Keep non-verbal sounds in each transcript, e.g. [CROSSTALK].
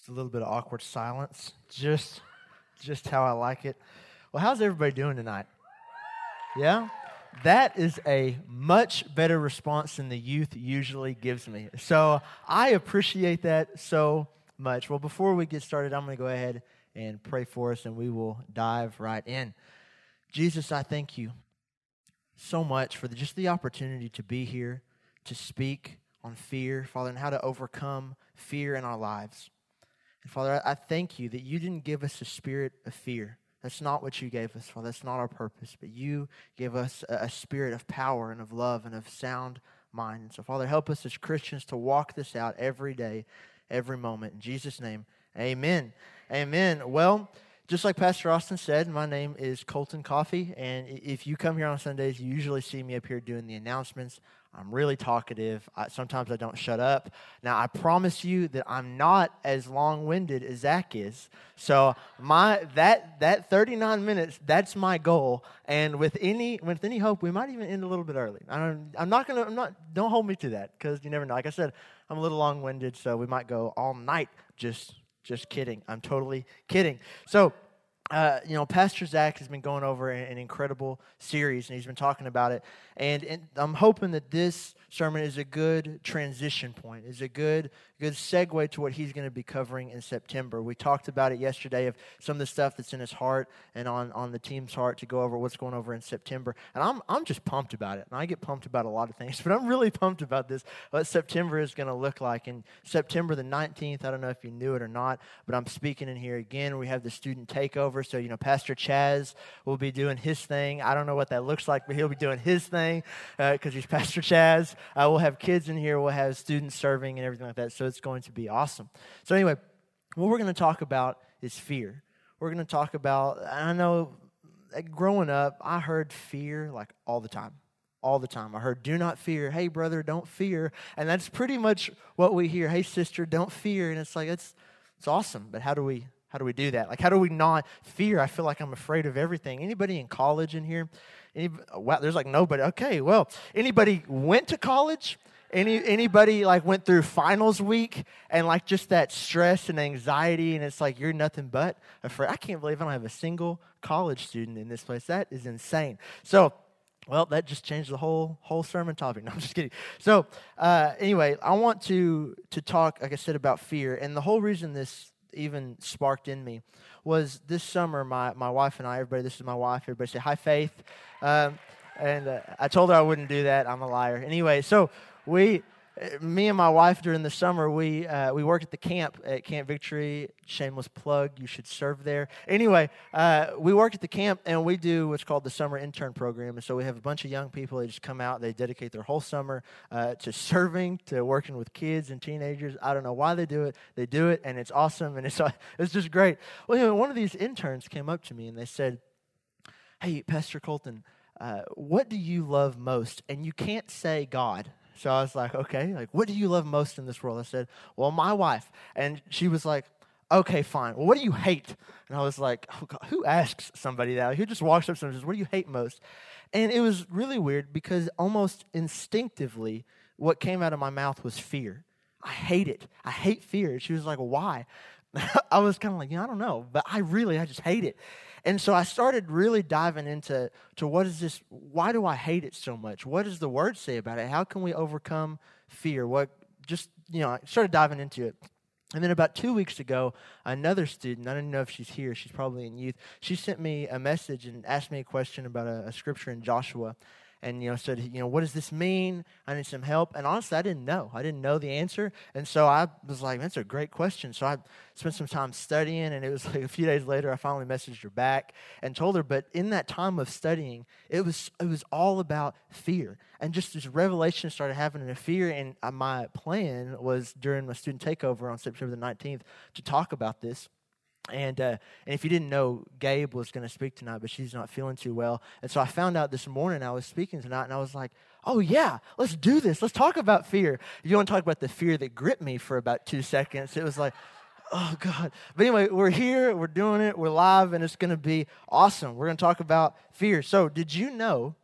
Just a little bit of awkward silence. Just just how I like it. Well, how's everybody doing tonight? Yeah? That is a much better response than the youth usually gives me. So I appreciate that so much. Well, before we get started, I'm going to go ahead and pray for us and we will dive right in. Jesus, I thank you so much for the, just the opportunity to be here, to speak on fear, Father, and how to overcome fear in our lives. And Father, I, thank you that you didn't give us a spirit of fear. That's not what you gave us, Father. That's not our purpose. But you gave us a, a spirit of power and of love and of sound mind. And so, Father, help us as Christians to walk this out every day, every moment. In Jesus' name, amen. Amen. Well, just like Pastor Austin said, my name is Colton Coffee, and if you come here on Sundays, you usually see me up here doing the announcements. I'm really talkative. I, sometimes I don't shut up. Now, I promise you that I'm not as long-winded as Zach is. So my that that 39 minutes, that's my goal. And with any with any hope, we might even end a little bit early. I don't, I'm not gonna. I'm not. Don't hold me to that because you never know. Like I said, I'm a little long-winded, so we might go all night just just kidding. I'm totally kidding. So, uh, you know, Pastor Zach has been going over an, incredible series, and he's been talking about it. And, and I'm hoping that this sermon is a good transition point, is a good good segue to what he's going to be covering in September. We talked about it yesterday of some of the stuff that's in his heart and on, on the team's heart to go over what's going over in September. And I'm, I'm just pumped about it. And I get pumped about a lot of things, [LAUGHS] but I'm really pumped about this, what September is going to look like. And September the 19th, I don't know if you knew it or not, but I'm speaking in here again. We have the student takeover. So, you know, Pastor Chaz will be doing his thing. I don't know what that looks like, but he'll be doing his thing because uh, he's [LAUGHS] Pastor Chaz. Uh, we'll have kids in here. We'll have students serving and everything like that. So it's going to be awesome. So, anyway, what we're going to talk about is fear. We're going to talk about, I know growing up, I heard fear like all the time. All the time. I heard, do not fear. Hey, brother, don't fear. And that's pretty much what we hear. Hey, sister, don't fear. And it's like, it's, it's awesome. But how do we how do we do that? Like, how do we not fear? I feel like I'm afraid of everything. Anybody in college in here? Any, wow, there's like nobody. Okay, well, anybody went to college? Any anybody like went through finals week and like just that stress and anxiety and it's like you're nothing but afraid. I can't believe I don't have a single college student in this place. That is insane. So well, that just changed the whole whole sermon topic. [LAUGHS] No, I'm just kidding. So, uh, anyway, I want to to talk, like I said, about fear, and the whole reason this even sparked in me was this summer. My my wife and I, everybody, this is my wife. Everybody say hi, Faith. Um, and uh, I told her I wouldn't do that. I'm a liar. Anyway, so we me and my wife during the summer we uh, we worked at the camp at Camp Victory. Shameless plug, you should serve there. Anyway, uh, we worked at the camp and we do what's called the summer intern program. And so we have a bunch of young people. They just come out. They dedicate their whole summer uh, to serving, to working with kids and teenagers. I don't know why they do it. They do it, and it's awesome, and it's [LAUGHS] it's just great. Well, know, one of these interns came up to me and they said, "Hey, Pastor Colton." Uh, what do you love most? And you can't say God so I was like, okay, like, what do you love most in this world? I said, well, my wife. And she was like, okay, fine. Well, what do you hate? And I was like, oh God, who asks somebody that? Who just walks up to them and says, what do you hate most? And it was really weird because almost instinctively, what came out of my mouth was fear. I hate it. I hate fear. And she was like, why? [LAUGHS] I was kind of like, yeah, I don't know, but I really, I just hate it. And so I started really diving into to what is this? Why do I hate it so much? What does the word say about it? How can we overcome fear? What just you know, I started diving into it. And then about two weeks ago, another student, I don't know if she's here, she's probably in youth, she sent me a message and asked me a question about a, a scripture in Joshua and you know said you know what does this mean? I need some help. And honestly i didn't know. I didn't know the answer. And so i was like that's a great question. So i spent some time studying and it was like a few days later i finally messaged her back and told her. But in that time of studying it was it was all about fear. And just this revelation started happening of fear. And uh, my plan was during my student takeover on september the 19th to talk about this and, uh, and if you didn't know, Gabe was going to speak tonight, but she's not feeling too well. And so I found out this morning I was speaking tonight, and I was like, oh, yeah, let's do this. Let's talk about fear. If you want to talk about the fear that gripped me for about two seconds, it was like, oh, God. But anyway, we're here, we're doing it, we're live, and it's going to be awesome. We're going to talk about fear. So, did you know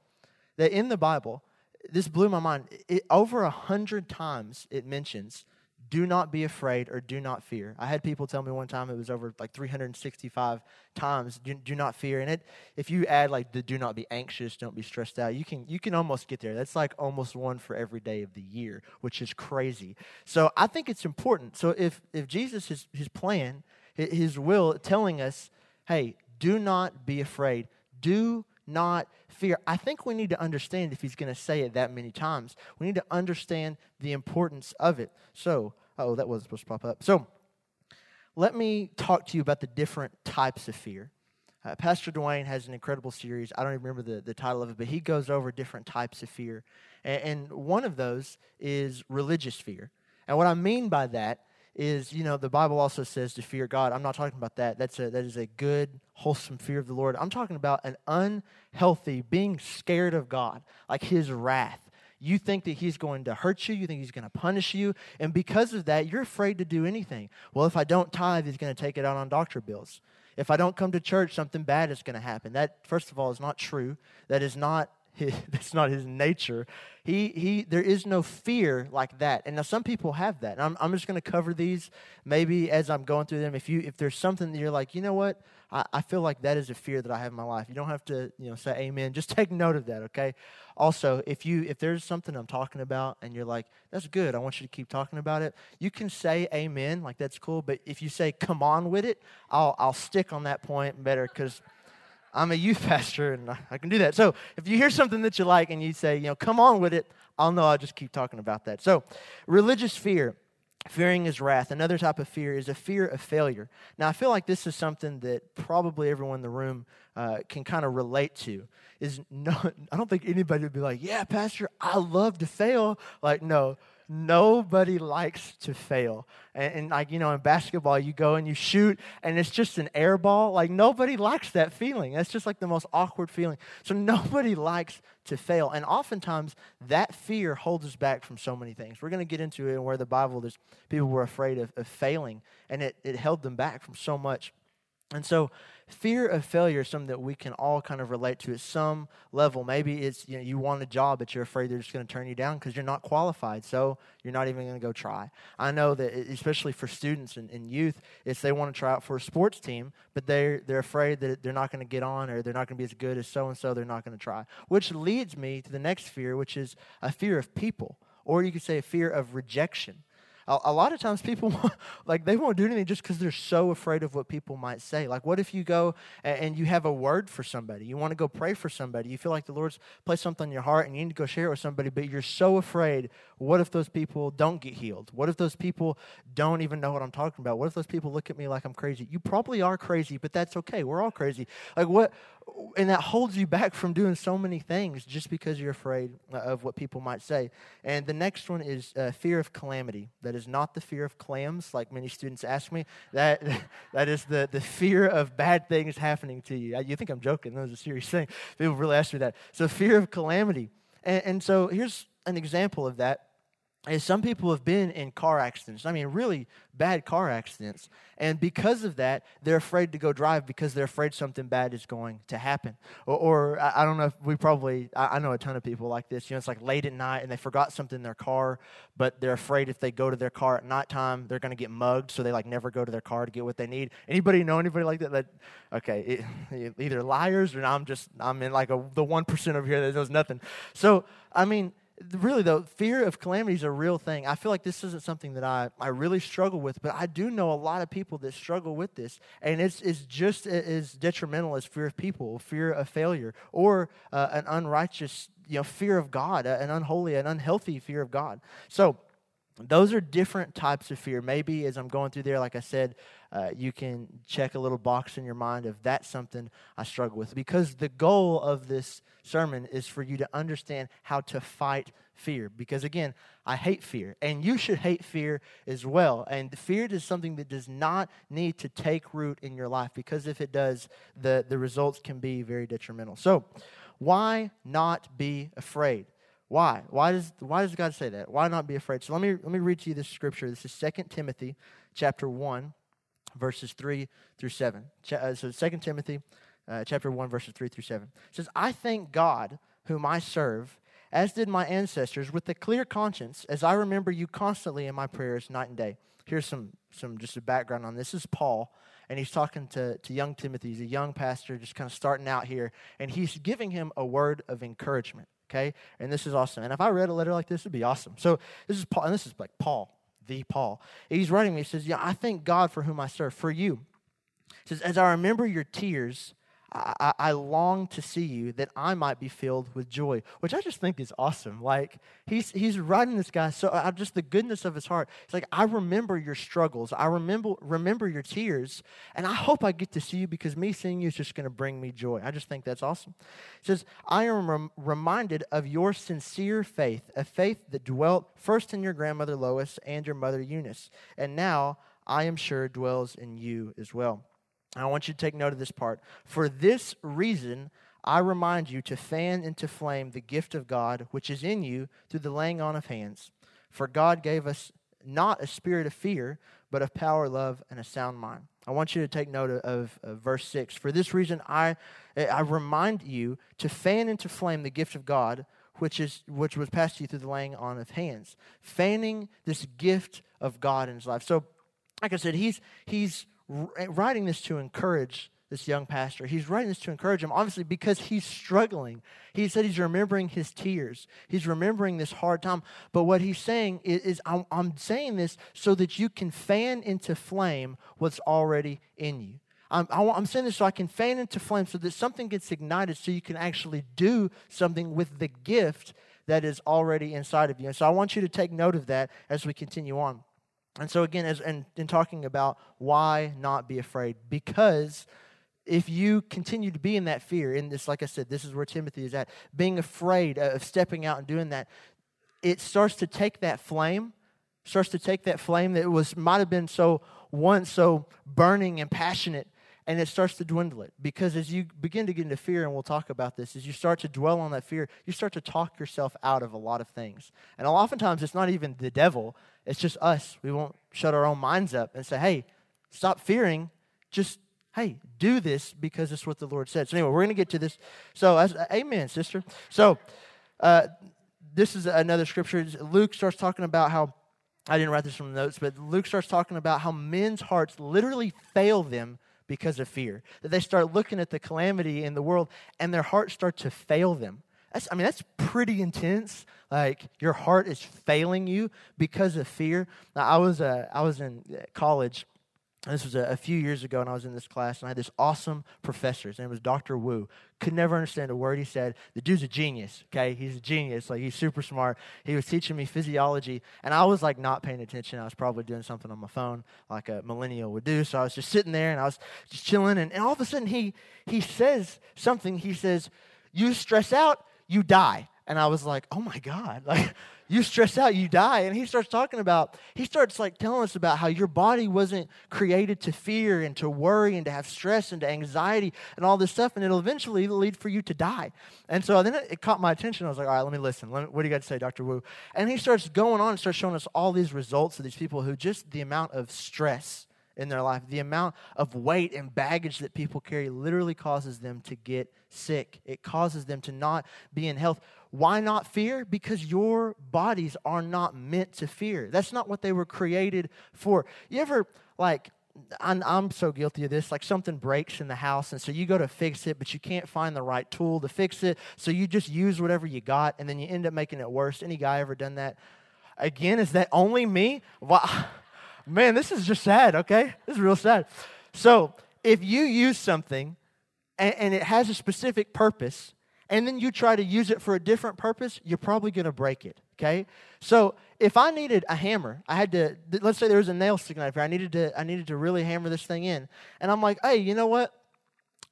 that in the Bible, this blew my mind, it, over a hundred times it mentions do not be afraid or do not fear. I had people tell me one time it was over like 365 times do, do not fear. And it if you add like the do not be anxious, don't be stressed out, you can you can almost get there. That's like almost one for every day of the year, which is crazy. So I think it's important. So if if Jesus his his plan, his will telling us, "Hey, do not be afraid. Do not fear. I think we need to understand if he's going to say it that many times. We need to understand the importance of it. So, oh, that wasn't supposed to pop up. So, let me talk to you about the different types of fear. Uh, Pastor Dwayne has an incredible series. I don't even remember the, the title of it, but he goes over different types of fear. And, and one of those is religious fear. And what I mean by that is, you know, the Bible also says to fear God. I'm not talking about that. That's a, that is a good, wholesome fear of the Lord. I'm talking about an unhealthy, being scared of God, like his wrath. You think that he's going to hurt you, you think he's going to punish you, and because of that, you're afraid to do anything. Well, if I don't tithe, he's going to take it out on doctor bills. If I don't come to church, something bad is going to happen. That, first of all, is not true. That is not [LAUGHS] that's not his nature. He, he, there is no fear like that. And now some people have that. And I'm, I'm just going to cover these maybe as I'm going through them. If you, if there's something that you're like, you know what, I, I feel like that is a fear that I have in my life. You don't have to, you know, say amen. Just [LAUGHS] take note of that, okay? Also, if you, if there's something I'm talking about and you're like, that's good, I want you to keep talking about it. You can say amen, like that's cool. But if you say come on with it, I'll, I'll stick on that point better because I'm a youth [LAUGHS] pastor and I can do that. So if you hear something that you like and you say, you know, come on with it, I'll know I'll just keep talking about that. So, religious fear, fearing is wrath. Another type of fear is a fear of failure. Now, I feel like this is something that probably everyone in the room uh, can kind of relate to. Is [LAUGHS] no, I don't think anybody would be like, yeah, Pastor, I love to fail. Like, no, nobody likes to fail. And, and, like, you know, in basketball, you go and you shoot and it's just an air ball. Like, nobody likes that feeling. That's just like the most awkward feeling. So, [LAUGHS] nobody likes to fail. And oftentimes, that fear holds us back from so many things. We're going to get into it and where the Bible, there's people were afraid of, of failing and it, it held them back from so much. And so, fear of failure is something that we can all kind of relate to at some level. Maybe it's you know you want a job, but you're afraid they're just going to turn you down because you're not qualified, so you're not even going to go try. I know that especially for students and, and youth, it's they want to try out for a sports team, but they're they're afraid that they're not going to get on or they're not going to be as good as so and so. They're not going to try, which leads me to the next fear, which is a fear of people, or you could say a fear of rejection a, a lot of times people [LAUGHS] like they won't do anything just because they're so afraid of what people might say. Like what if you go and, and you have a word for somebody? You want to go pray for somebody. You feel like the lord's placed something in your heart and you need to go share it with somebody but you're so afraid what if those people don't get healed? What if those people don't even know what i'm talking about? What if those people look at me like i'm crazy? You probably are crazy but that's okay. We're all crazy. Like what and that holds you back from doing so many things just because you're afraid of what people might say. And the next one is uh, fear of calamity. That is not the fear of clams, like many students ask me. That [LAUGHS] that is the, the fear of bad things happening to you. You think I'm joking? That was a serious thing. People really ask me that. So fear of calamity. And, and so here's an example of that is some people have been in car accidents. I mean, really bad car accidents. And because of that, they're afraid to go drive because they're afraid something bad is going to happen. Or, or I don't know if we probably, I, know a ton of people like this. You know, it's like late at night and they forgot something in their car, but they're afraid if they go to their car at nighttime, they're going to get mugged. So they like never go to their car to get what they need. Anybody know anybody like that? that okay, it, [LAUGHS] either liars or I'm just, I'm in like a, the 1% over here that knows nothing. So, I mean, really though fear of calamity is a real thing. I feel like this isn't something that I, I really struggle with but i do know a lot of people that struggle with this and it's, it's just as detrimental as fear of people fear of failure or uh, an unrighteous you know fear of god an unholy an unhealthy fear of god. So those are different types of fear. Maybe as I'm going through there, like I said, uh, you can check a little box in your mind if that's something I struggle with. Because the goal of this sermon is for you to understand how to fight fear. Because again, I hate fear, and you should hate fear as well. And fear is something that does not need to take root in your life, because if it does, the, the results can be very detrimental. So, why not be afraid? Why? Why does, why does God say that? Why not be afraid? So let me, let me read to you this scripture. This is 2 Timothy chapter 1, verses 3 through 7. Ch- uh, so 2 Timothy uh, chapter 1, verses 3 through 7. It says, I thank God, whom I serve, as did my ancestors, with a clear conscience, as I remember you constantly in my prayers night and day. Here's some, some just a background on this. This is Paul, and he's talking to, to young Timothy. He's a young pastor, just kind of starting out here, and he's giving him a word of encouragement. Okay, and this is awesome. And if I read a letter like this, it'd be awesome. So this is Paul, and this is like Paul, the Paul. He's writing me. He says, "Yeah, I thank God for whom I serve, for you." He says, "As I remember your tears." I, I, long to see you that I might be filled with joy, which I just think is awesome. Like he's he's writing this guy so uh, just the goodness of his heart. It's like I remember your struggles, I remember remember your tears, and I hope I get to see you because me seeing you is just going to bring me joy. I just think that's awesome. He says I am rem- reminded of your sincere faith, a faith that dwelt first in your grandmother Lois and your mother Eunice, and now I am sure dwells in you as well. I want you to take note of this part. For this reason, I remind you to fan into flame the gift of God which is in you through the laying on of hands. For God gave us not a spirit of fear, but of power, love, and a sound mind. I want you to take note of, of, of, verse 6. For this reason, I, I remind you to fan into flame the gift of God, which, is, which was passed to you through the laying on of hands. Fanning this gift of God in his life. So, like I said, he's, he's Eh, writing this to encourage this young pastor. He's writing this to encourage him, obviously, because he's struggling. He said he's remembering his tears. He's remembering this hard time. But what he's saying is, is I'm, I'm saying this so that you can fan into flame what's already in you. I'm, I'm saying this so I can fan into flame so that something gets ignited so you can actually do something with the gift that is already inside of you. And so I want you to take note of that as we continue on. And so, again, as in, in talking about why not be afraid, because if you continue to be in that fear, in this, like I said, this is where Timothy is at, being afraid of stepping out and doing that, it starts to take that flame, starts to take that flame that was might have been so once so burning and passionate and it starts to dwindle it. Because as you begin to get into fear and we'll talk about this as you start to dwell on that fear you start to talk yourself out of a lot of things. And oftentimes it's not even the devil it's just us. We won't shut our own minds up and say hey stop fearing. Just hey do this because it's what the lord said. So anyway we're going to get to this. So as, amen sister. So uh, this is another scripture. Luke starts talking about how I didn't write this from the notes, but Luke starts talking about how men's hearts literally fail them because of fear. That they start looking at the calamity in the world and their hearts start to fail them. That's, I mean, that's pretty intense. Like your heart is failing you because of fear. Now, I was, uh, I was in college this was a, a, few years ago, and I was in this class, and I had this awesome professor. His name was Dr. Wu. Could never understand a word he said. The dude's a genius, okay? He's a genius. Like, he's super smart. He was teaching me physiology, and I was, like, not paying attention. I was probably doing something on my phone, like a millennial would do. So I was just sitting there, and I was just chilling, and, and all of a sudden, he, he says something. He says, You stress out, you die. And I was like, Oh my God. [LAUGHS] Like, you stress out, you die. And he starts talking about, he starts like telling us about how your body wasn't created to fear and to worry and to have stress and to anxiety and all this stuff. And it'll eventually lead for you to die. And so then it, it caught my attention. I was like, all right, let me listen. Let me, what do you got to say, Dr. Wu? And he starts going on and starts showing us all these results of these people who just the amount of stress in their life, the amount of weight and baggage that people carry literally causes them to get sick. It causes them to not be in health. Why not fear? Because your bodies are not meant to fear. That's not what they were created for. You ever, like, I'm, I'm, so guilty of this. Like something breaks in the house, and so you go to fix it, but you can't find the right tool to fix it. So you just use whatever you got, and then you end up making it worse. Any guy ever done that? Again, is that only me? Wow. Man, this is just sad, okay? This is real sad. So if you use something and, and it has a specific purpose, and then you try to use it for a different purpose, you're probably going to break it. Okay, so if I needed a hammer, I had to. Let's say there was a nail sticking out here. I needed to. I needed to really hammer this thing in, and I'm like, hey, you know what?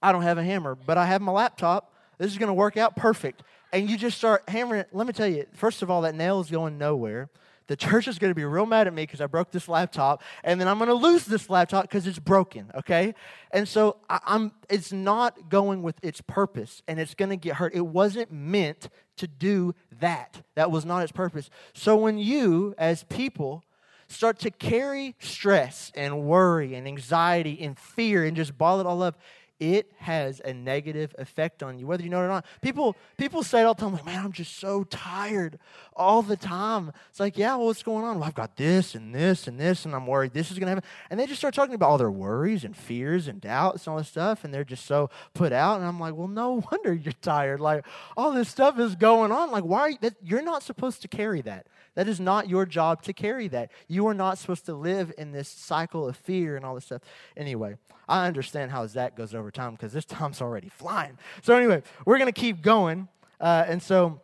I don't have a hammer, but I have my laptop. This is going to work out perfect. And you just start hammering it. Let me tell you. First of all, that nail is going nowhere the church is going to be real mad at me because I broke this laptop, and then I'm going to lose this laptop because it's broken, okay? And so I, am it's not going with its purpose, and it's going to get hurt. It wasn't meant to do that. That was not its purpose. So when you, as people, start to carry stress and worry and anxiety and fear and just ball it all up, it has a negative effect on you, whether you know it or not. People, people say it all the time, like, man, I'm just so tired all the time. It's like, yeah, well, what's going on? Well, I've got this and this and this, and I'm worried this is going to happen. And they just start talking about all their worries and fears and doubts and all this stuff, and they're just so put out. And I'm like, well, no [LAUGHS] wonder you're tired. Like, all this stuff is going on. Like, why are you, that, you're not supposed to carry that. That is not your job to carry that. You are not supposed to live in this cycle of fear and all this stuff. Anyway, I understand how that goes over time because this time's already flying. So, anyway, we're going to keep going. Uh, and so,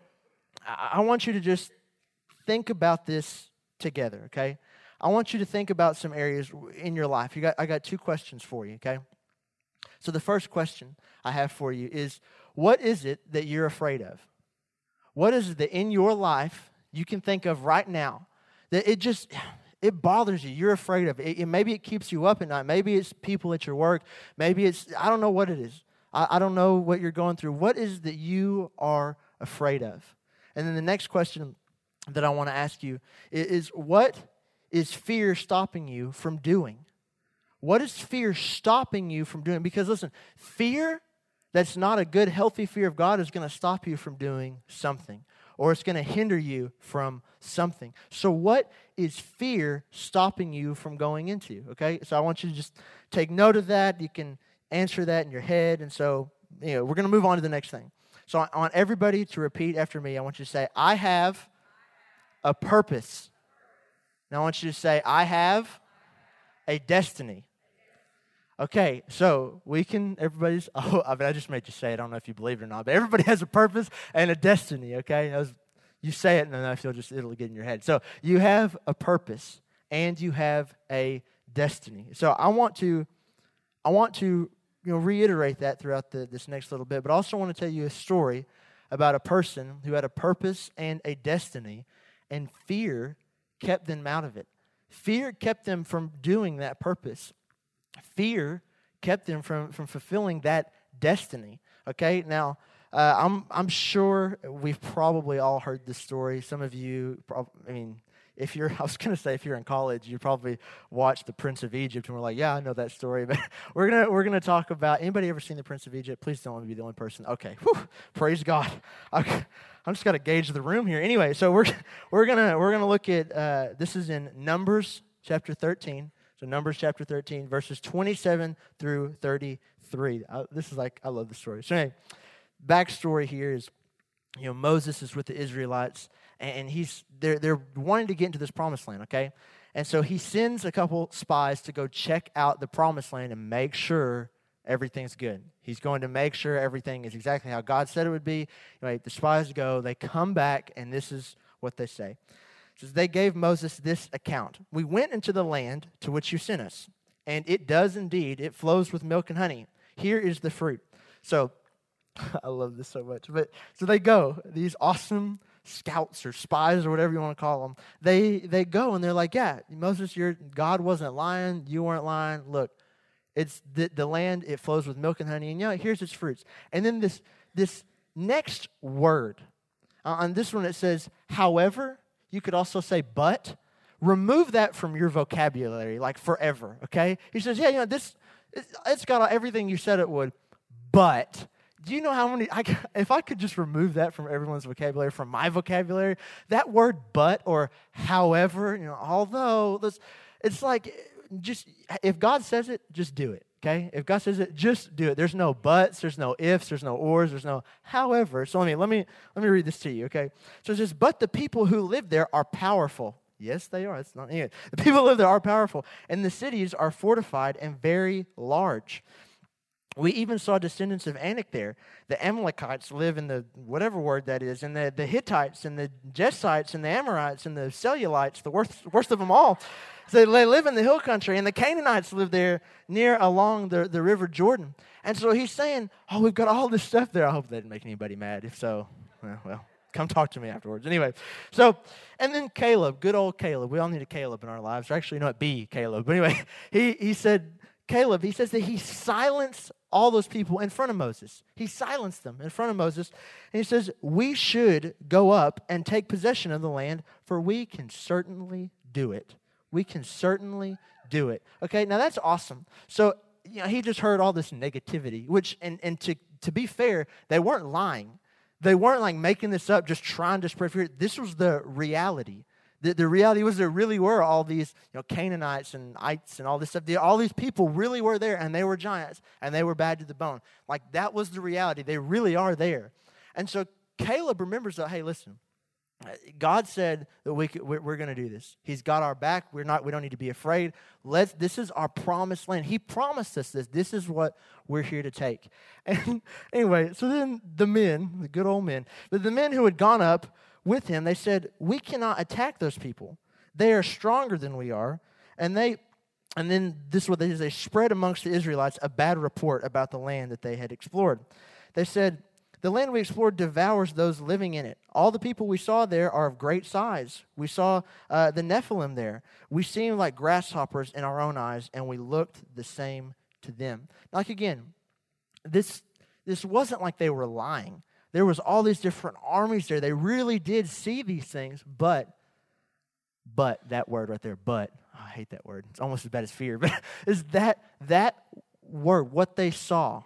I-, I want you to just think about this together, okay? I want you to think about some areas in your life. You got, I got two questions for you, okay? So, the first question I have for you is what is it that you're afraid of? What is it that in your life you can think of right now that it just it bothers you. You're afraid of it, it maybe it keeps you up at night. Maybe it's people at your work. Maybe it's i don't know what it is. I, I don't know what you're going through. What is that you are afraid of? And then the next question that i want to ask you is, is what is fear stopping you from doing? What is fear stopping you from doing? Because listen fear that's not a good healthy fear of god is going to stop you from doing something or it's going to hinder you from something. So, what is fear stopping you from going into? Okay, so I want you to just take note of that. You can answer that in your head. And so, you know, we're going to move on to the next thing. So, I want everybody to repeat after me. I want you to say, I have a purpose. Now, I want you to say, I have a destiny. Okay, so we can, everybody's, [LAUGHS] oh, I mean, I just made you say it. I don't know if you believe it or not, but everybody [LAUGHS] has a purpose and a destiny, okay? Was, you say it, and then I feel just, it'll get in your head. So you have a purpose and you have a destiny. So I want to, I want to, you know, reiterate that throughout the, this next little bit, but I also want to tell you a story about a person who had a purpose and a destiny, and fear kept them out of it. Fear kept them from doing that purpose fear kept them from, from fulfilling that destiny. Okay, now uh, I'm, I'm sure we've probably all heard this story. Some of you, I mean, if you're, [LAUGHS] I was going to say, if you're in college, you probably watched The Prince of Egypt and we're like, yeah, I know that story. [LAUGHS] But we're going to we're gonna talk about anybody ever seen The Prince of Egypt? Please don't be the only person. Okay, Whew, praise God. [LAUGHS] Okay. I'm just going to gauge the room here. Anyway, so we're, we're going to we're gonna look at, uh, this is in Numbers chapter 13. So, Numbers chapter 13, verses 27 through 33. I, this is like, I love the story. So, anyway, backstory here is, you know, Moses is with the Israelites, and he's they're, they're wanting to get into this promised land, okay? And so he sends a couple spies to go check out the promised land and make sure everything's good. He's going to make sure everything is exactly how God said it would be. Anyway, the spies go, they come back, and this is what they say says, They gave Moses this account We went into the land to which you sent us, and it does indeed, it flows with milk and honey. Here is the fruit. So, [LAUGHS] I love this so much. But so they go, these awesome scouts or spies or whatever you want to call them. They they go and they're like, yeah, Moses, your God wasn't lying, you weren't lying. Look, it's the, the land. It flows with milk and honey, and yeah, here's its fruits. And then this this next word uh, on this one it says, however, you could also say but. Remove that from your vocabulary, like forever, okay? He says, yeah, you know, this, it's got everything you said it would, but do you know how many I, [LAUGHS] if i could just remove that from everyone's vocabulary from my vocabulary that word but or however you know although this, it's like just if god says it just do it okay? If god says it just do it. There's no buts there's no ifs there's no ors there's no however so let me let me let me read this to you okay? So it says but the people who live there are powerful. Yes they are. It's not it the people who live there are powerful and the cities are fortified and very large. We even saw descendants of Anak there. The Amalekites live in the whatever word that is, and the, the Hittites and the Jebusites and the Amorites and the Cellulites, the worst, worst of them all. So they live in the hill country, and the Canaanites live there near along the, the river Jordan. And so he's saying, Oh, we've got all this stuff there. I hope that didn't make anybody mad. If so, well, well come talk to me afterwards. Anyway, so, and then Caleb, good old Caleb. We all need a Caleb in our lives. Or actually, what? Be Caleb. [LAUGHS] But anyway, he, he said, Caleb, he says that he silenced all those people in front of Moses. He silenced them in front of Moses. And he says, We should go up and take possession of the land, for we can certainly do it. We can certainly do it. Okay, now that's awesome. So you know, he just heard all this negativity, which, and, and to, to be fair, they weren't lying. They weren't like making this up, just trying to spread fear. This was the reality. The, the reality was there really were all these you know, Canaanites and ites and all this stuff. All these people really were there, and they were giants, and they were bad to the bone. Like that was the reality. They really are there. And so Caleb remembers that, hey, listen, God said that we could, we're, going to do this. He's got our back. We're not. We don't need to be afraid. Let's. This is our promised land. He promised us this. This is what we're here to take. [LAUGHS] And anyway, so then the men, the good old men, the men who had gone up with him, they said, "We cannot attack those people. They are stronger than we are." And they, and then this is what they did. They spread amongst the Israelites a bad report about the land that they had explored. They said, the land we explored devours those living in it. All the people we saw there are of great size. We saw uh, the Nephilim there. We seemed like grasshoppers in our own eyes, and we looked the same to them. Like again, this this wasn't like they were lying. There was all these different armies there. They really did see these things, but but that word right there, but oh, I hate that word. It's almost as bad as fear. [LAUGHS] But is that that word what they saw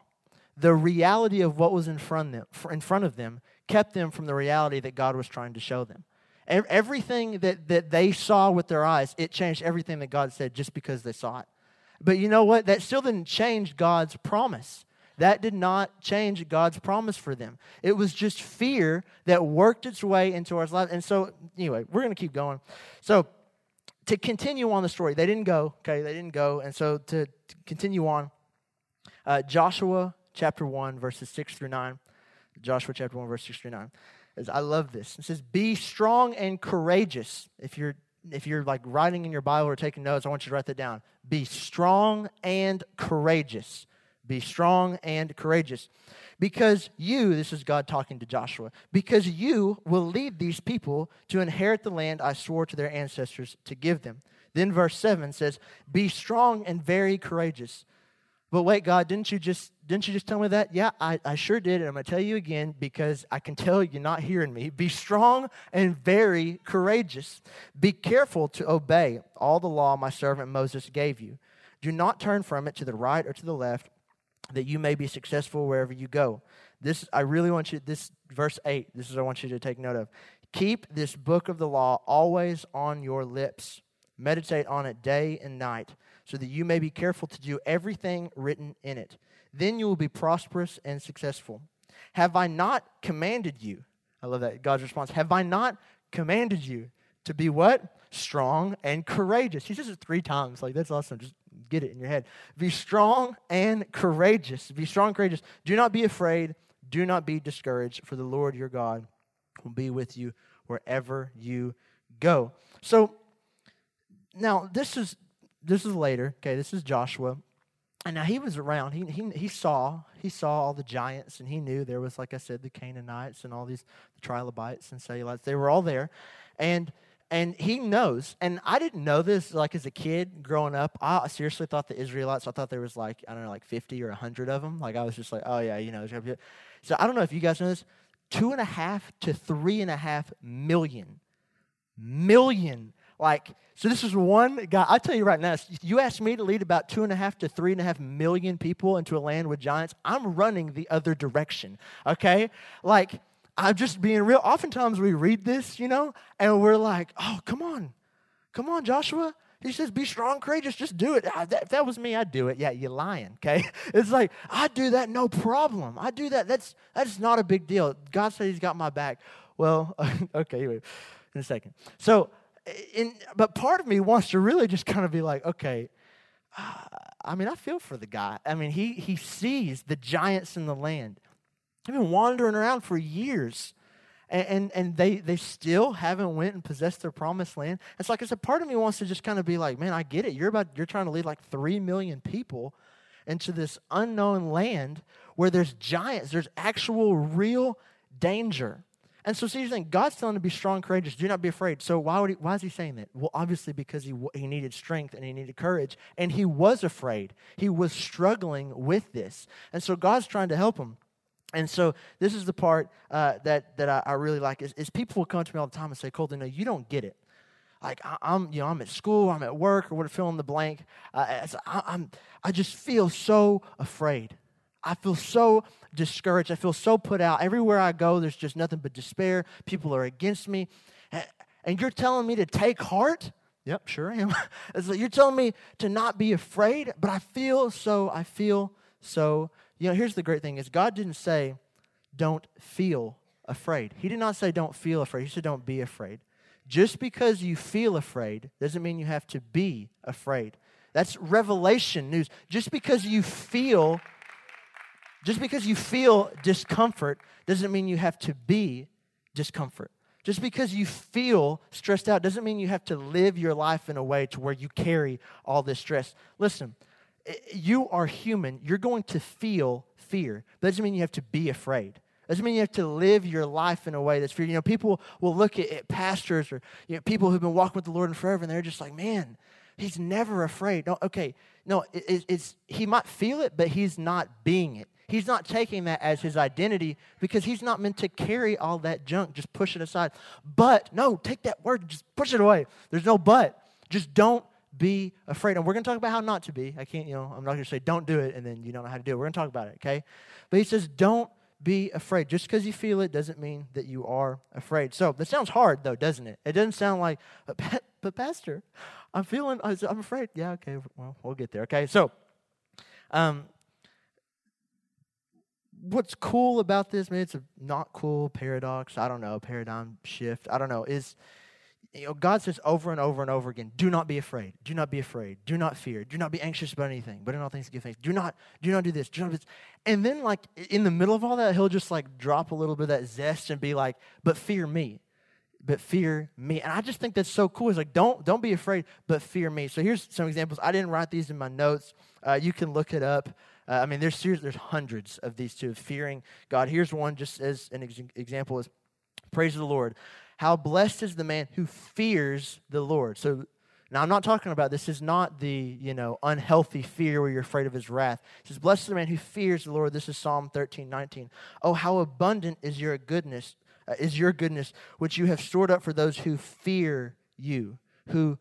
the reality of what was in front, them, in front of them kept them from the reality that God was trying to show them. Everything that, that they saw with their eyes, it changed everything that God said just because they saw it. But you know what? That still didn't change God's promise. That did not change God's promise for them. It was just fear that worked its way into our lives. And so, anyway, we're going to keep going. So, to continue on the story, they didn't go, okay? They didn't go. And so, to, to continue on, uh, Joshua chapter 1, verses 6 through 9. Joshua chapter 1, verse 6 through 9. Is, I love this. It says, Be strong and courageous. If you're if you're like writing in your Bible or taking notes, I want you to write that down. Be strong and courageous. Be strong and courageous. Because you, this is God talking to Joshua, because you will lead these people to inherit the land I swore to their ancestors to give them. Then verse 7 says, Be strong and very courageous. But wait, God, didn't you just didn't you just tell me that? Yeah, I, I sure did. And I'm to tell you again because I can tell you're not hearing me. Be strong and very courageous. Be careful to obey all the law my servant Moses gave you. Do not turn from it to the right or to the left, that you may be successful wherever you go. This, I really want you, this verse 8, this is what I want you to take note of. Keep this book of the law always on your lips. Meditate on it day and night so that you may be careful to do everything written in it. Then you will be prosperous and successful. Have I not commanded you? I love that. God's response. Have I not commanded you to be what? Strong and courageous. He says it three times. Like, that's awesome. Just get it in your head. Be strong and courageous. Be strong and courageous. Do not be afraid. Do not be discouraged, for the Lord your God will be with you wherever you go. So, now this is this is later. Okay, this is Joshua. And now he was around. He, he, he saw he saw all the giants, and he knew there was, like I said, the Canaanites and all these the trilobites and Cellulites. They were all there, and and he knows. And I didn't know this like as a kid growing up. I seriously thought the Israelites. I thought there was like I don't know, like fifty or hundred of them. Like I was just like, oh yeah, you know. So I don't know if you guys know this. Two and a half to three and a half million, million like, so this is one guy. I tell you right now, you ask me to lead about two and a half to three and a half million people into a land with giants, I'm running the other direction, okay? Like, I'm just being real. Oftentimes we read this, you know, and we're like, oh, come on. Come on, Joshua. He says, be strong, courageous, just do it. Ah, if that was me, I'd do it. Yeah, you're lying, okay? [LAUGHS] It's like, I do that, no problem. I do that. That's, that's not a big deal. God said he's got my back. Well, [LAUGHS] okay, in a second. So, in, but part of me wants to really just kind of be like, okay, uh, I mean, I feel for the guy. I mean, he, he sees the giants in the land. They've been wandering around for years. And, and, and they, they still haven't went and possessed their promised land. It's like it's a part of me wants to just kind of be like, man, I get it. You're about you're trying to lead like three million people into this unknown land where there's giants, there's actual real danger. And so, see, you're saying God's telling him to be strong, courageous. Do not be afraid. So, why, would he, why is he saying that? Well, obviously, because he, he needed strength and he needed courage. And he was afraid. He was struggling with this. And so, God's trying to help him. And so, this is the part uh, that, that I, I, really like is, is people will come to me all the time and say, Colton, no, you don't get it. like I, am you know, I'm at school, I'm at work, or what, fill in the blank. Uh, I, I'm, I just feel so afraid. I feel so discouraged. I feel so put out. Everywhere I go, there's just nothing but despair. People are against me. And you're telling me to take heart? Yep, sure I am. [LAUGHS] it's like you're telling me to not be afraid, but I feel so, I feel so. You know, here's the great thing is God didn't say, don't feel afraid. He did not say don't feel afraid. He said don't be afraid. Just because you feel afraid doesn't mean you have to be afraid. That's revelation news. Just because you feel just because you feel discomfort doesn't mean you have to be discomfort. Just because you feel stressed out doesn't mean you have to live your life in a way to where you carry all this stress. Listen, you are human. You're going to feel fear. That doesn't mean you have to be afraid. Doesn't mean you have to live your life in a way that's fear. You know, people will look at, at pastors or you know, people who've been walking with the Lord and forever, and they're just like, man, he's never afraid. No, okay, no, it, it's he might feel it, but he's not being it. He's not taking that as his identity because he's not meant to carry all that junk. Just push it aside. But no, take that word just push it away. There's no but. Just don't be afraid. And we're going to talk about how not to be. I can't, you know, I'm not going to say don't do it and then you don't know how to do it. We're going to talk about it, okay? But he says don't be afraid. Just because you feel it doesn't mean that you are afraid. So that sounds hard, though, doesn't it? It doesn't sound like, but, but Pastor, I'm feeling, I'm afraid. Yeah, okay, well, we'll get there, okay? So, um, what's cool about this, maybe it's a not cool paradox, I don't know, paradigm shift, I don't know, is you know, God says over and over and over again, do not be afraid. Do not be afraid. Do not fear. Do not be anxious about anything, but in all things give thanks. Do not, do not do this. Do not do this. And then, like, in the middle of all that, he'll just like drop a little bit of that zest and be like, but fear me. But fear me. And I just think that's so cool. It's like, don't, don't be afraid, but fear me. So here's some examples. I didn't write these in my notes. Uh, you can look it up. Uh, I mean, there's there's hundreds of these two of fearing God. Here's one just as an ex- example is praise the Lord. How blessed is the man who fears the Lord. So now I'm not talking about this is not the, you know, unhealthy fear where you're afraid of his wrath. It says, Blessed is the man who fears the Lord. This is Psalm 13, 19. Oh, how abundant is your goodness, uh, is your goodness, which you have stored up for those who fear you, who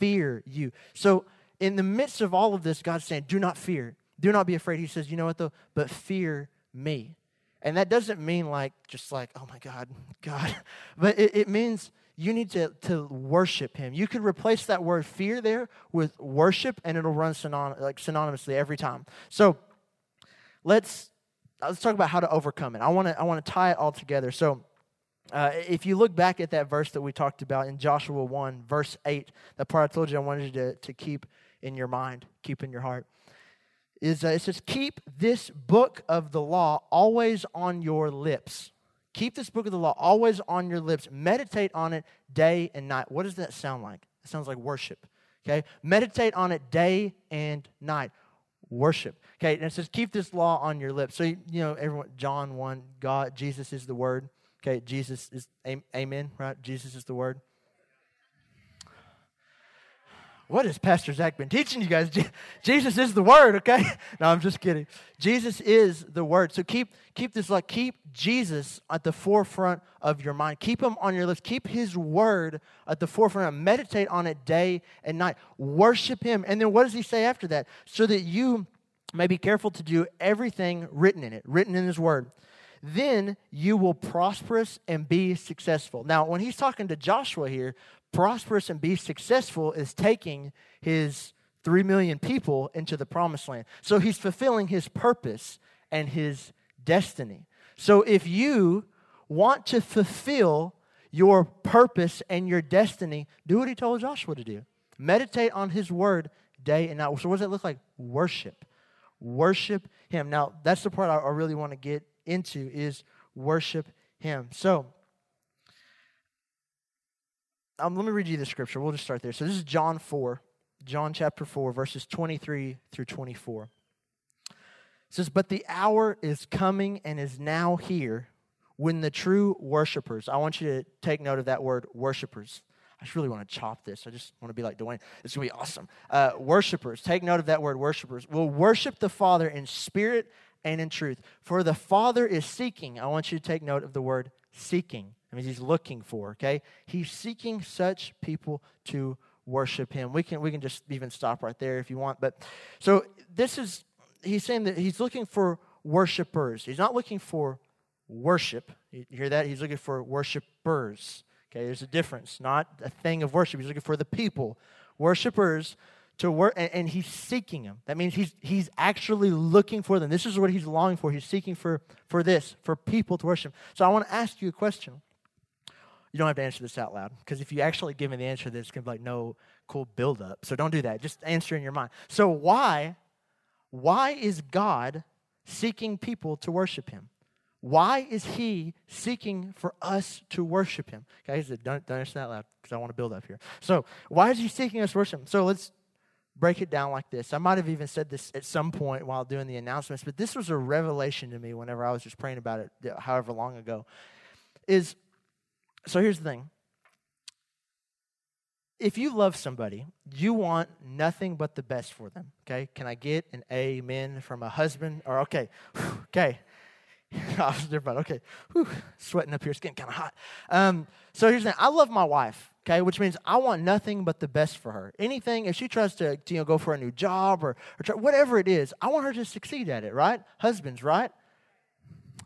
fear you. So in the midst of all of this, God's saying, Do not fear. Do not be afraid. He says, You know what though? But fear me. And that doesn't mean like just like, oh my God, God. [LAUGHS] But it, it means you need to, to worship him. You could replace that word fear there with worship and it'll run synon- like synonymously every time. So let's let's talk about how to overcome it. I want to I want to tie it all together. So uh, if you look back at that verse that we talked about in Joshua 1, verse 8, that part I told you I wanted you to, to keep in your mind, keep in your heart is uh, it says, Keep this book of the law always on your lips. Keep this book of the law always on your lips. Meditate on it day and night. What does that sound like? It sounds like worship. Okay? Meditate on it day and night. Worship. Okay, and it says, keep this law on your lips. So, you know, everyone, John 1, God, Jesus is the word. Okay, Jesus is, amen, right? Jesus is the word. What has Pastor Zach been teaching you guys? [LAUGHS] Jesus is the word, okay? [LAUGHS] No, I'm just kidding. Jesus is the word. So keep keep this like keep Jesus at the forefront of your mind. Keep him on your lips. Keep his word at the forefront. Meditate on it day and night. Worship him. And then what does he say after that? So that you may be careful to do everything written in it, written in his word then you will prosperous and be successful. Now, when he's talking to Joshua here, prosperous and be successful is taking his 3 million people into the promised land. So he's fulfilling his purpose and his destiny. So if you want to fulfill your purpose and your destiny, do what he told Joshua to do. Meditate on his word day and night. So what does it look like? Worship. Worship him. Now, that's the part I really want to get into is worship him. So um, let me read you the scripture. We'll just start there. So this is John 4, John chapter 4, verses 23 through 24. It says, But the hour is coming and is now here when the true worshipers, I want you to take note of that word, worshipers. I just really want to chop this. I just want to be like Dwayne. It's going to be awesome. Uh, worshipers, take note of that word, worshipers, will worship the Father in spirit and in truth. For the Father is seeking. I want you to take note of the word seeking He's looking for, okay? He's seeking such people to worship him. We can we can just even stop right there if you want. But so this is he's saying that he's looking for worshipers. He's not looking for worship. You hear that? He's looking for worshipers. Okay, there's a difference. Not a thing of worship. He's looking for the people, worshipers to work, and, and, he's seeking them. That means he's he's actually looking for them. This is what he's longing for. He's seeking for for this, for people to worship. So I want to ask you a question. You don't have to answer this out loud because if you actually give me the answer, there's going to be like no cool build up. So don't do that. Just answer in your mind. So why why is God seeking people to worship Him? Why is he seeking for us to worship him? Guys, don't, don't answer that loud because I want to build up here. So, why is he seeking us worship him? So, let's break it down like this. I might have even said this at some point while doing the announcements, but this was a revelation to me whenever I was just praying about it, however long ago. Is so here's the thing. If you love somebody, you want nothing but the best for them. Okay? Can I get an amen from a husband? Or okay, okay. [LAUGHS] Different. Okay, Whew. sweating up here, it's getting kind of hot. Um, so here's the thing: I love my wife. Okay, which means I want nothing but the best for her. Anything, if she tries to, you know, go for a new job or, or try, whatever it is, I want her to succeed at it. Right? Husbands, right?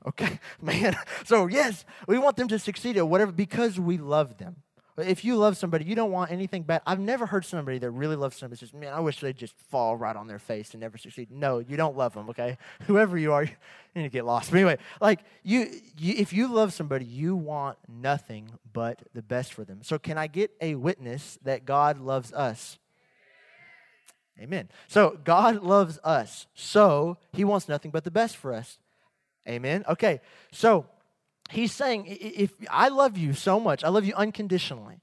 Okay, [LAUGHS] man. So yes, we want them to succeed at whatever because we love them. If you love somebody, you don't want anything bad. I've never heard somebody that really loves somebody says, "Man, I wish they'd just fall right on their face and never succeed." No, you don't love them. Okay, [LAUGHS] whoever you are, [LAUGHS] you need to get lost. But anyway, like you, you, if you love somebody, you want nothing but the best for them. So, can I get a witness that God loves us? Amen. So God loves us. So He wants nothing but the best for us. Amen. Okay. So he's saying, if I love you so much, I love you unconditionally,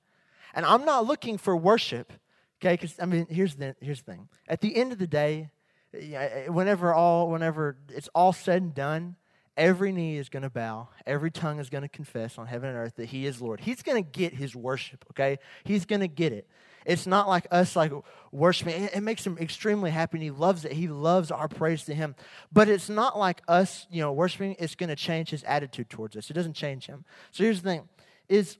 and I'm not looking for worship, okay? Because I mean, here's the here's the thing. At the end of the day, eh, eh, whenever all whenever it's all said and done, every knee is going to bow, every tongue is going to confess on heaven and earth that He is Lord. He's going to get His worship, okay? He's going to get it. It's not like us like worshiping. It, makes him extremely happy and he loves it. He loves our praise to him. But it's not like us, you know, worshiping, it's going to change his attitude towards us. It doesn't change him. So here's the thing is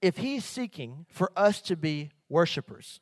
if he's seeking for us to be worshipers,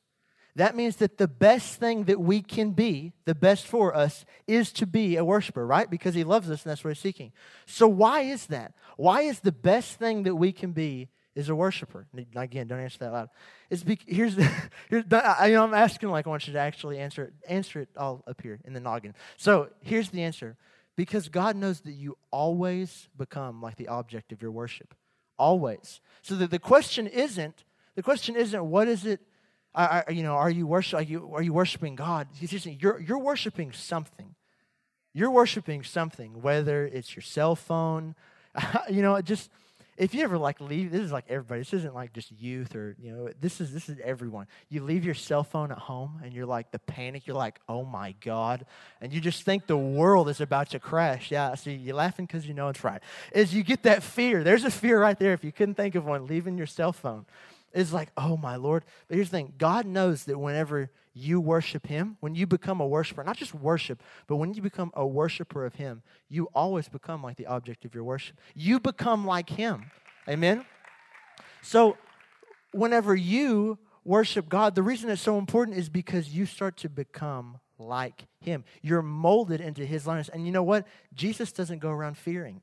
that means that the best thing that we can be, the best for us, is to be a worshiper, right? Because he loves us and that's what he's seeking. So, why is that? Why is the best thing that we can be is a worshiper? Again, don't answer that loud. It's be, here's, the [LAUGHS] here's I, you know, I'm asking like I want you to actually answer it. Answer it all up here in the noggin. So here's the answer. Because God knows that you always become like the object of your worship. Always. So that the question isn't, the question isn't what is it, are, you know, are you, worship, are you, are you worshiping God? You're, you're worshiping something. You're worshiping something, whether it's your cell phone, [LAUGHS] you know, just if you ever like leave, this is like everybody. This isn't like just youth or you know. This is this is everyone. You leave your cell phone at home, and you're like the panic. You're like, oh my god, and you just think the world is about to crash. Yeah, see, you're laughing because you know it's right. Is you get that fear, there's a fear right there. If you couldn't think of one, leaving your cell phone is like, oh my Lord. But here's the thing: God knows that whenever you worship Him, when you become a worshiper, not just worship, but when you become a worshiper of Him, you always become like the object of your worship. You become like Him. Amen? So, whenever you worship God, the reason it's so important is because you start to become like Him. You're molded into His likeness. And you know what? Jesus doesn't go around fearing.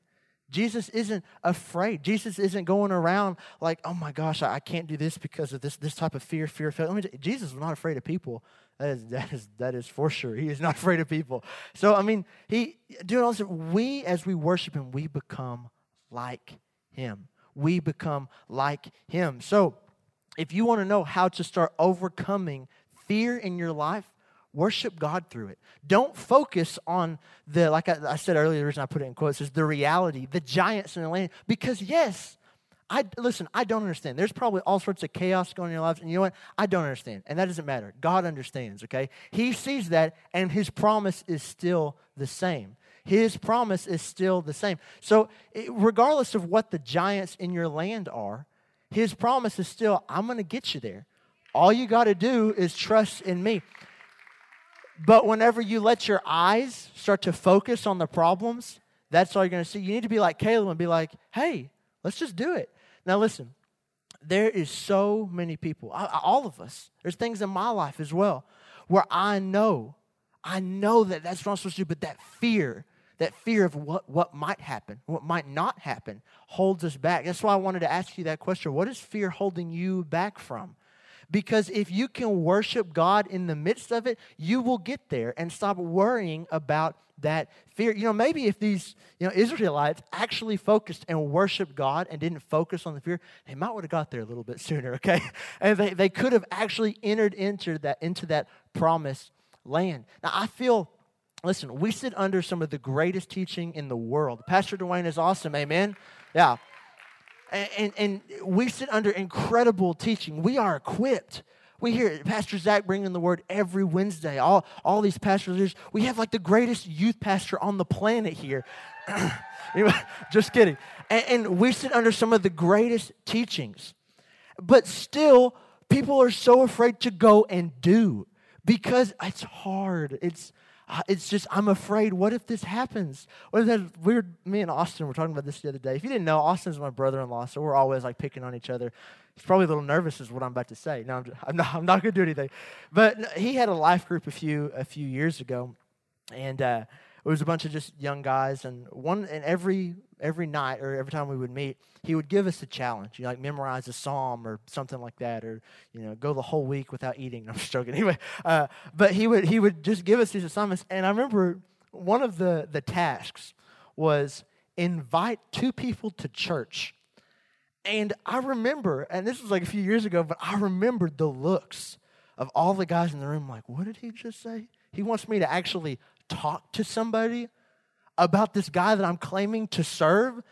Jesus isn't afraid. Jesus isn't going around like, oh my gosh, I, can't do this because of this, this type of fear, fear, fear. Me, Jesus was not afraid of people. That is, that is, that is for sure. He is not [LAUGHS] afraid of people. So, I mean, he, doing all we, as we worship him, we become like him. We become like him. So, if you want to know how to start overcoming fear in your life, Worship God through it. Don't focus on the, like I, I, said earlier, the reason I put it in quotes is the reality, the giants in the land. Because, yes, I listen, I don't understand. There's probably all sorts of chaos going on in your lives, and you know what? I don't understand. And that doesn't matter. God understands, okay? He sees that, and his promise is still the same. His promise is still the same. So, eh, regardless of what the giants in your land are, his promise is still, I'm going to get you there. All you got to do is trust in me. But whenever you let your eyes start to focus on the problems, that's all you're going to see. You need to be like Caleb and be like, hey, let's just do it. Now, listen, there is so many people, all of us, there's things in my life as well, where I know, I know that that's what I'm supposed to do, but that fear, that fear of what, what might happen, what might not happen, holds us back. That's why I wanted to ask you that question. What is fear holding you back from? Because if you can worship God in the midst of it, you will get there and stop worrying about that fear. You know, maybe if these, you know, Israelites actually focused and worshiped God and didn't focus on the fear, they might would have got there a little bit sooner, [LAUGHS] okay? And they, they could have actually entered into that into that promised land. Now I feel listen, we sit under some of the greatest teaching in the world. Pastor Dwayne is awesome, amen. Yeah. And, and, we sit under incredible teaching. We are equipped. We hear Pastor Zach bringing the word every Wednesday. All, all these pastors, we have like the greatest youth pastor on the planet here. [COUGHS] [LAUGHS] Just kidding. And, and we sit under some of the greatest teachings. But still, people are so afraid to go and do because it's hard. It's it's just I'm afraid. What if this happens? What if that weird? Me and Austin were talking about this the other day. If you didn't know, Austin's my brother-in-law, so we're always like picking on each other. He's probably a little nervous, is what I'm about to say. No, I'm, just, I'm not. I'm not going to do anything. But he had a life group a few a few years ago, and uh, it was a bunch of just young guys. And one and every every night or every time we would meet, he would give us a challenge. You know, like memorize a psalm or something like that, or you know, go the whole week without eating. [LAUGHS] I'm just joking. Anyway, uh, but he would he would just give us these assignments. And I remember one of the the tasks was invite two people to church. And I remember, and this was like a few years ago, but I remembered the looks of all the guys in the room. Like, what did he just say? He wants me to actually talk to somebody about this guy that I'm claiming to serve?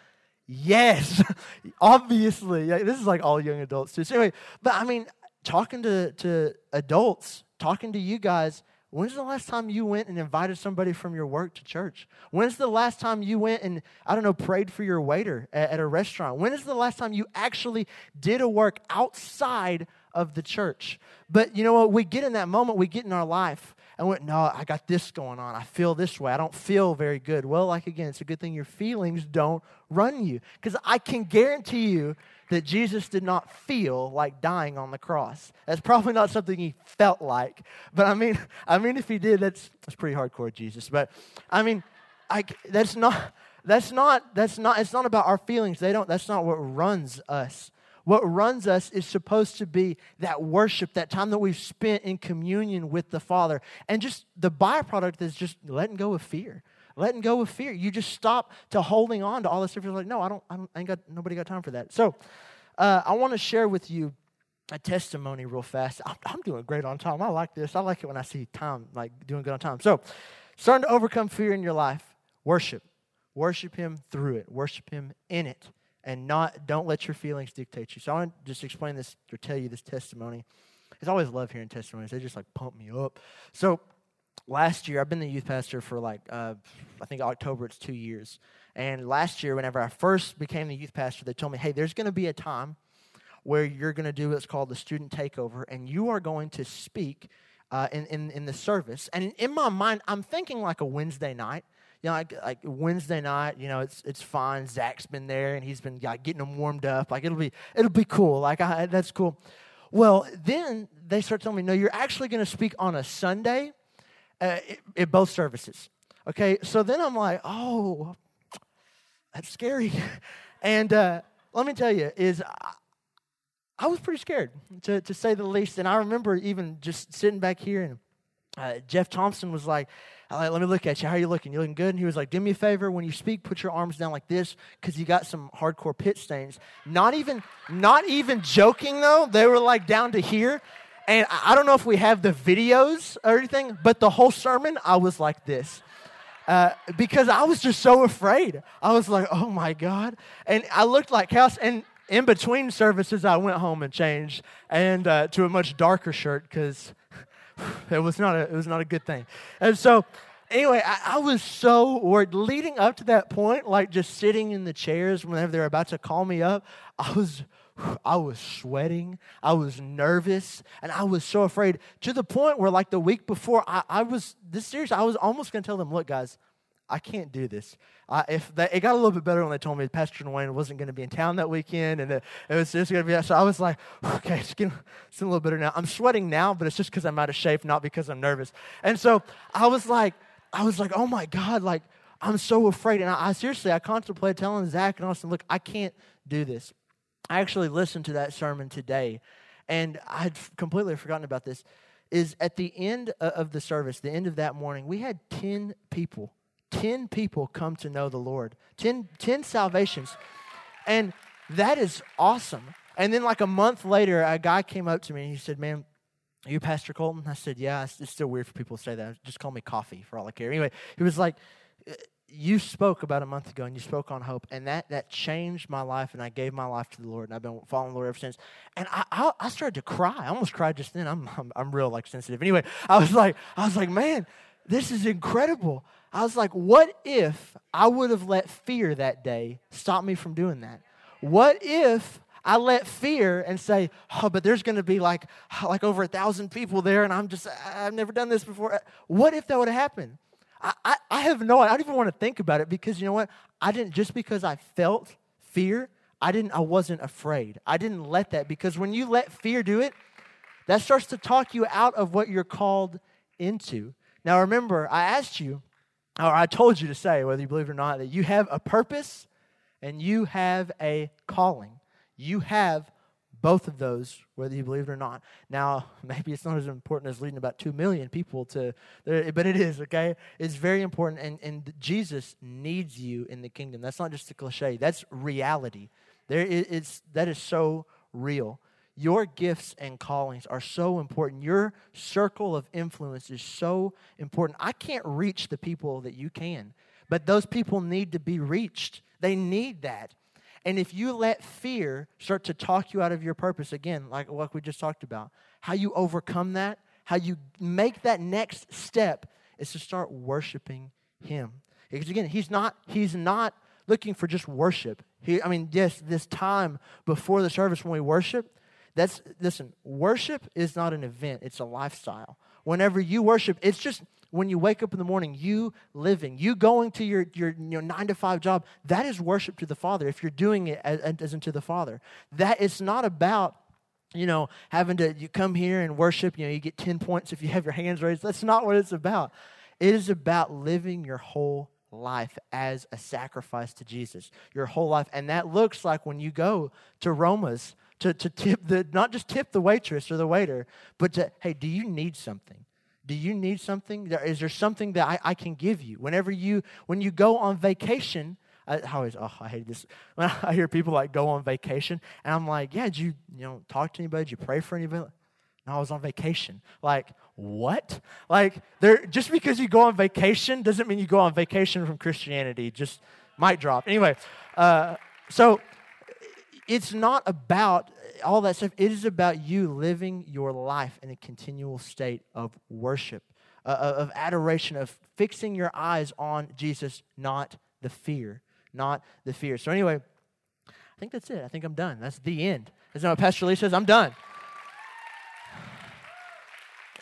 Yes, [LAUGHS] obviously. This is like all young adults too. So anyway, but I mean, talking to, to adults, talking to you guys, when's the last time you went and invited somebody from your work to church? When's the last time you went and, I don't know, prayed for your waiter at, at a restaurant? When is the last time you actually did a work outside of the church? But you know what? We get in that moment, we get in our life I went, no, I got this going on. I feel this way. I don't feel very good. Well, like again, it's a good thing your feelings don't run you. Because I can guarantee you that Jesus did not feel like dying on the cross. That's probably not something he felt like. But I mean, [LAUGHS] I mean, if he did, that's that's pretty hardcore, Jesus. But I mean, I, that's not that's not that's not it's not about our feelings. They don't. That's not what runs us. What runs us is supposed to be that worship, that time that we've spent in communion with the Father. And just the byproduct is just letting go of fear. Letting go of fear. You just stop to holding on to all this stuff. You're like, no, I don't, I, don't, I ain't got, nobody got time for that. So uh, I want to share with you a testimony real fast. I'm, I'm, doing great on time. I like this. I like it when I see time, like doing good on time. So, starting to overcome fear in your life, worship. Worship Him through it, worship Him in it and not don't let your feelings dictate you. So I want to just explain this or tell you this testimony. I always love hearing testimonies. They just like pump me up. So last year, I've been the youth pastor for like uh, I think October. It's two years. And last year, whenever I first became the youth pastor, they told me, "Hey, there's going to be a time where you're going to do what's called the student takeover, and you are going to speak." Uh, in, in, in the service. And in my mind, I'm thinking like a Wednesday night you know, like, like Wednesday night, you know, it's it's fine. Zach's been there and he's been like getting them warmed up. Like it'll be it'll be cool. Like I, that's cool. Well, then they start telling me, no, you're actually going to speak on a Sunday uh, at both services. Okay, so then I'm like, oh, that's scary. [LAUGHS] and uh, let me tell you, is I, I was pretty scared to, to say the least. And I remember even just sitting back here and uh, Jeff Thompson was like, like, let me look at you. How are you looking? You looking good? And he was like, do me a favor. When you speak, put your arms down like this because you got some hardcore pit stains. Not even, not even joking though. They were like down to here. And I don't know if we have the videos or anything, but the whole sermon, I was like this. Uh, because I was just so afraid. I was like, oh my God. And I looked like chaos. And in between services, I went home and changed and uh, to a much darker shirt because [SIGHS] it was not a, it was not a good thing. And so, anyway, I, I, was so worried. Leading up to that point, like just sitting in the chairs whenever they were about to call me up, I was [SIGHS] I was sweating, I was nervous, and I was so afraid to the point where, like the week before, I, I was this serious. I was almost gonna tell them, look, guys, I can't do this. If it got a little bit better when they told me Pastor Dwayne wasn't going to be in town that weekend, and it was just going to be. So I was like, [SIGHS] okay, it's getting, it's a little better now. I'm sweating now, but it's just because I'm out of shape, not because I'm nervous. And so I was like, I was like, oh my God, like I'm so afraid. And I, I seriously, I contemplated telling Zach and Austin, look, I can't do this. I actually listened to that sermon today, and I had completely forgotten about this. Is at the end of the service, the end of that morning, we had 10 people 10 people come to know the Lord, 10, 10 salvations. And that is awesome. And then, like a month later, a guy came up to me and he said, Man, are you Pastor Colton? I said, Yeah, it's still weird for people to say that. Just call me coffee for all I care. Anyway, he was like, uh, You spoke about a month ago and you spoke on hope, and that, that changed my life, and I gave my life to the Lord, and I've been following the Lord ever since. And I, I, I started to cry. I almost cried just then. I'm, I'm, I'm real like sensitive. Anyway, I was like, I was like, Man, this is incredible. I was like, what if I would have let fear that day stop me from doing that? What if I let fear and say, oh, but there's going to be like, [SIGHS] like over a thousand people there, and I'm just, I've never done this before. Uh, what if that would have happened? I, I, I have no, I don't even want to think about it because you know what? I didn't, just because I felt fear, I didn't, I wasn't afraid. I didn't let that because when you let fear do it, that starts to talk you out of what you're called into. Now remember, I asked you, or I told you to say, whether you believe it or not, that you have a purpose and you have a calling. You have both of those, whether you believe it or not. Now, [LAUGHS] maybe it's not as important as leading about 2 million people to, but it is, okay? It's very important, and, and Jesus needs you in the kingdom. That's not just a cliche, that's reality. There, it's, that is so real. Your gifts and callings are so important. Your circle of influence is so important. I can't reach the people that you can, but those people need to be reached. They need that. And if you let fear start to talk you out of your purpose, again, like what we just talked about, how you overcome that, how you make that next step is to start worshiping Him. Because again, He's not, He's not looking for just worship. He, I mean, yes, this time before the service when we worship, that's listen, worship is not an event, it's a lifestyle. Whenever you worship, it's just when you wake up in the morning, you living, you going to your, your, your nine to five job, that is worship to the Father if you're doing it as, as unto the Father. That it's not about you know, having to you come here and worship, you know, you get 10 points if you have your hands raised. That's not what it's about. It is about living your whole life as a sacrifice to Jesus, your whole life. And that looks like when you go to Roma's to, to tip the, not just tip the waitress or the waiter, but to, hey, do you need something? Do you need something? Is there something that I, I can give you? Whenever you, when you go on vacation, I, always, oh, I hate this. When I hear people like go on vacation, and I'm like, yeah, did you, you know, talk to anybody? Did you pray for anybody? No, I was on vacation. Like, what? Like, there, just because you go on vacation doesn't mean you go on vacation from Christianity. Just might drop. Anyway, uh, so it's not about all that stuff. It is about you living your life in a continual state of worship, uh, uh, of adoration, of fixing your eyes on Jesus, not the fear. Not the fear. So, anyway, I think that's it. I think I'm done. That's the end. Is that what Pastor Lee says? I'm done. [SIGHS]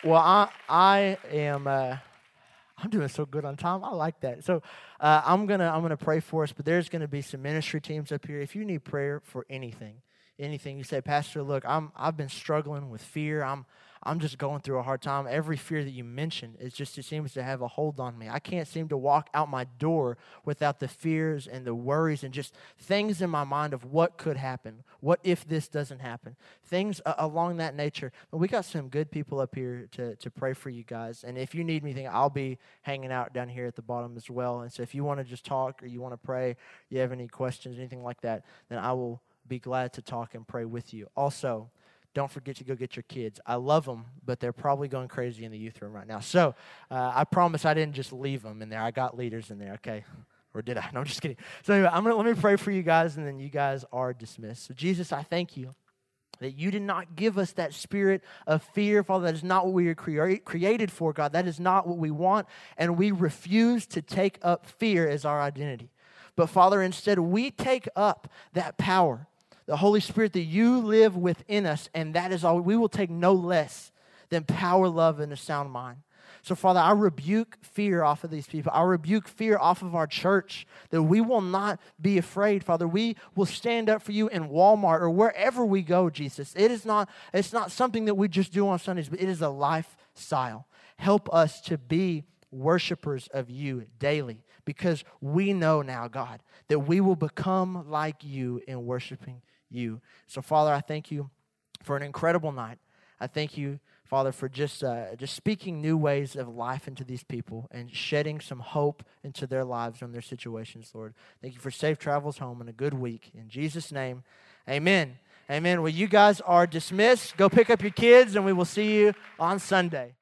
Well, I, I am. Uh, I'm doing so good on time. I like that. So uh, I'm gonna I'm gonna pray for us, but there's gonna be some ministry teams up here. If you need prayer for anything, anything, you say, Pastor, look, I'm I've been struggling with fear. I'm I'm just going through a hard time. Every fear that you mentioned, it just it seems to have a hold on me. I can't seem to walk out my door without the fears and the worries and just things in my mind of what could happen. What if this doesn't happen? Things uh, along that nature. But we got some good people up here to, to pray for you guys. And if you need anything, I'll be hanging out down here at the bottom as well. And so if you want to just talk or you want to pray, you have any questions, anything like that, then I will be glad to talk and pray with you. Also, don't forget to go get your kids. I love them, but they're probably going crazy in the youth room right now. So uh, I promise I didn't just leave them in there. I got leaders in there, okay? Or did I? [LAUGHS] No, I'm just kidding. So anyway, I'm gonna let me pray for you guys, and then you guys are dismissed. So Jesus, I thank you that you did not give us that spirit of fear, Father. That is not what we are crea- created for, God. That is not what we want, and we refuse to take up fear as our identity. But Father, instead, we take up that power the Holy Spirit that you live within us, and that is all. We will take no less than power, love, and a sound mind. So, Father, I rebuke fear off of these people. I rebuke fear off of our church that we will not be afraid, Father. We will stand up for you in Walmart or wherever we go, Jesus. It is not, it's not something that we just do on Sundays, but it is a lifestyle. Help us to be worshipers of you daily because we know now, God, that we will become like you in worshiping you. So, Father, I thank you for an incredible night. I thank you, Father, for just, uh, just speaking new ways of life into these people and shedding some hope into their lives and their situations, Lord. Thank you for safe travels home and a good week. In Jesus' name, amen. Amen. Well, you guys are dismissed. Go pick up your kids, and we will see you on Sunday.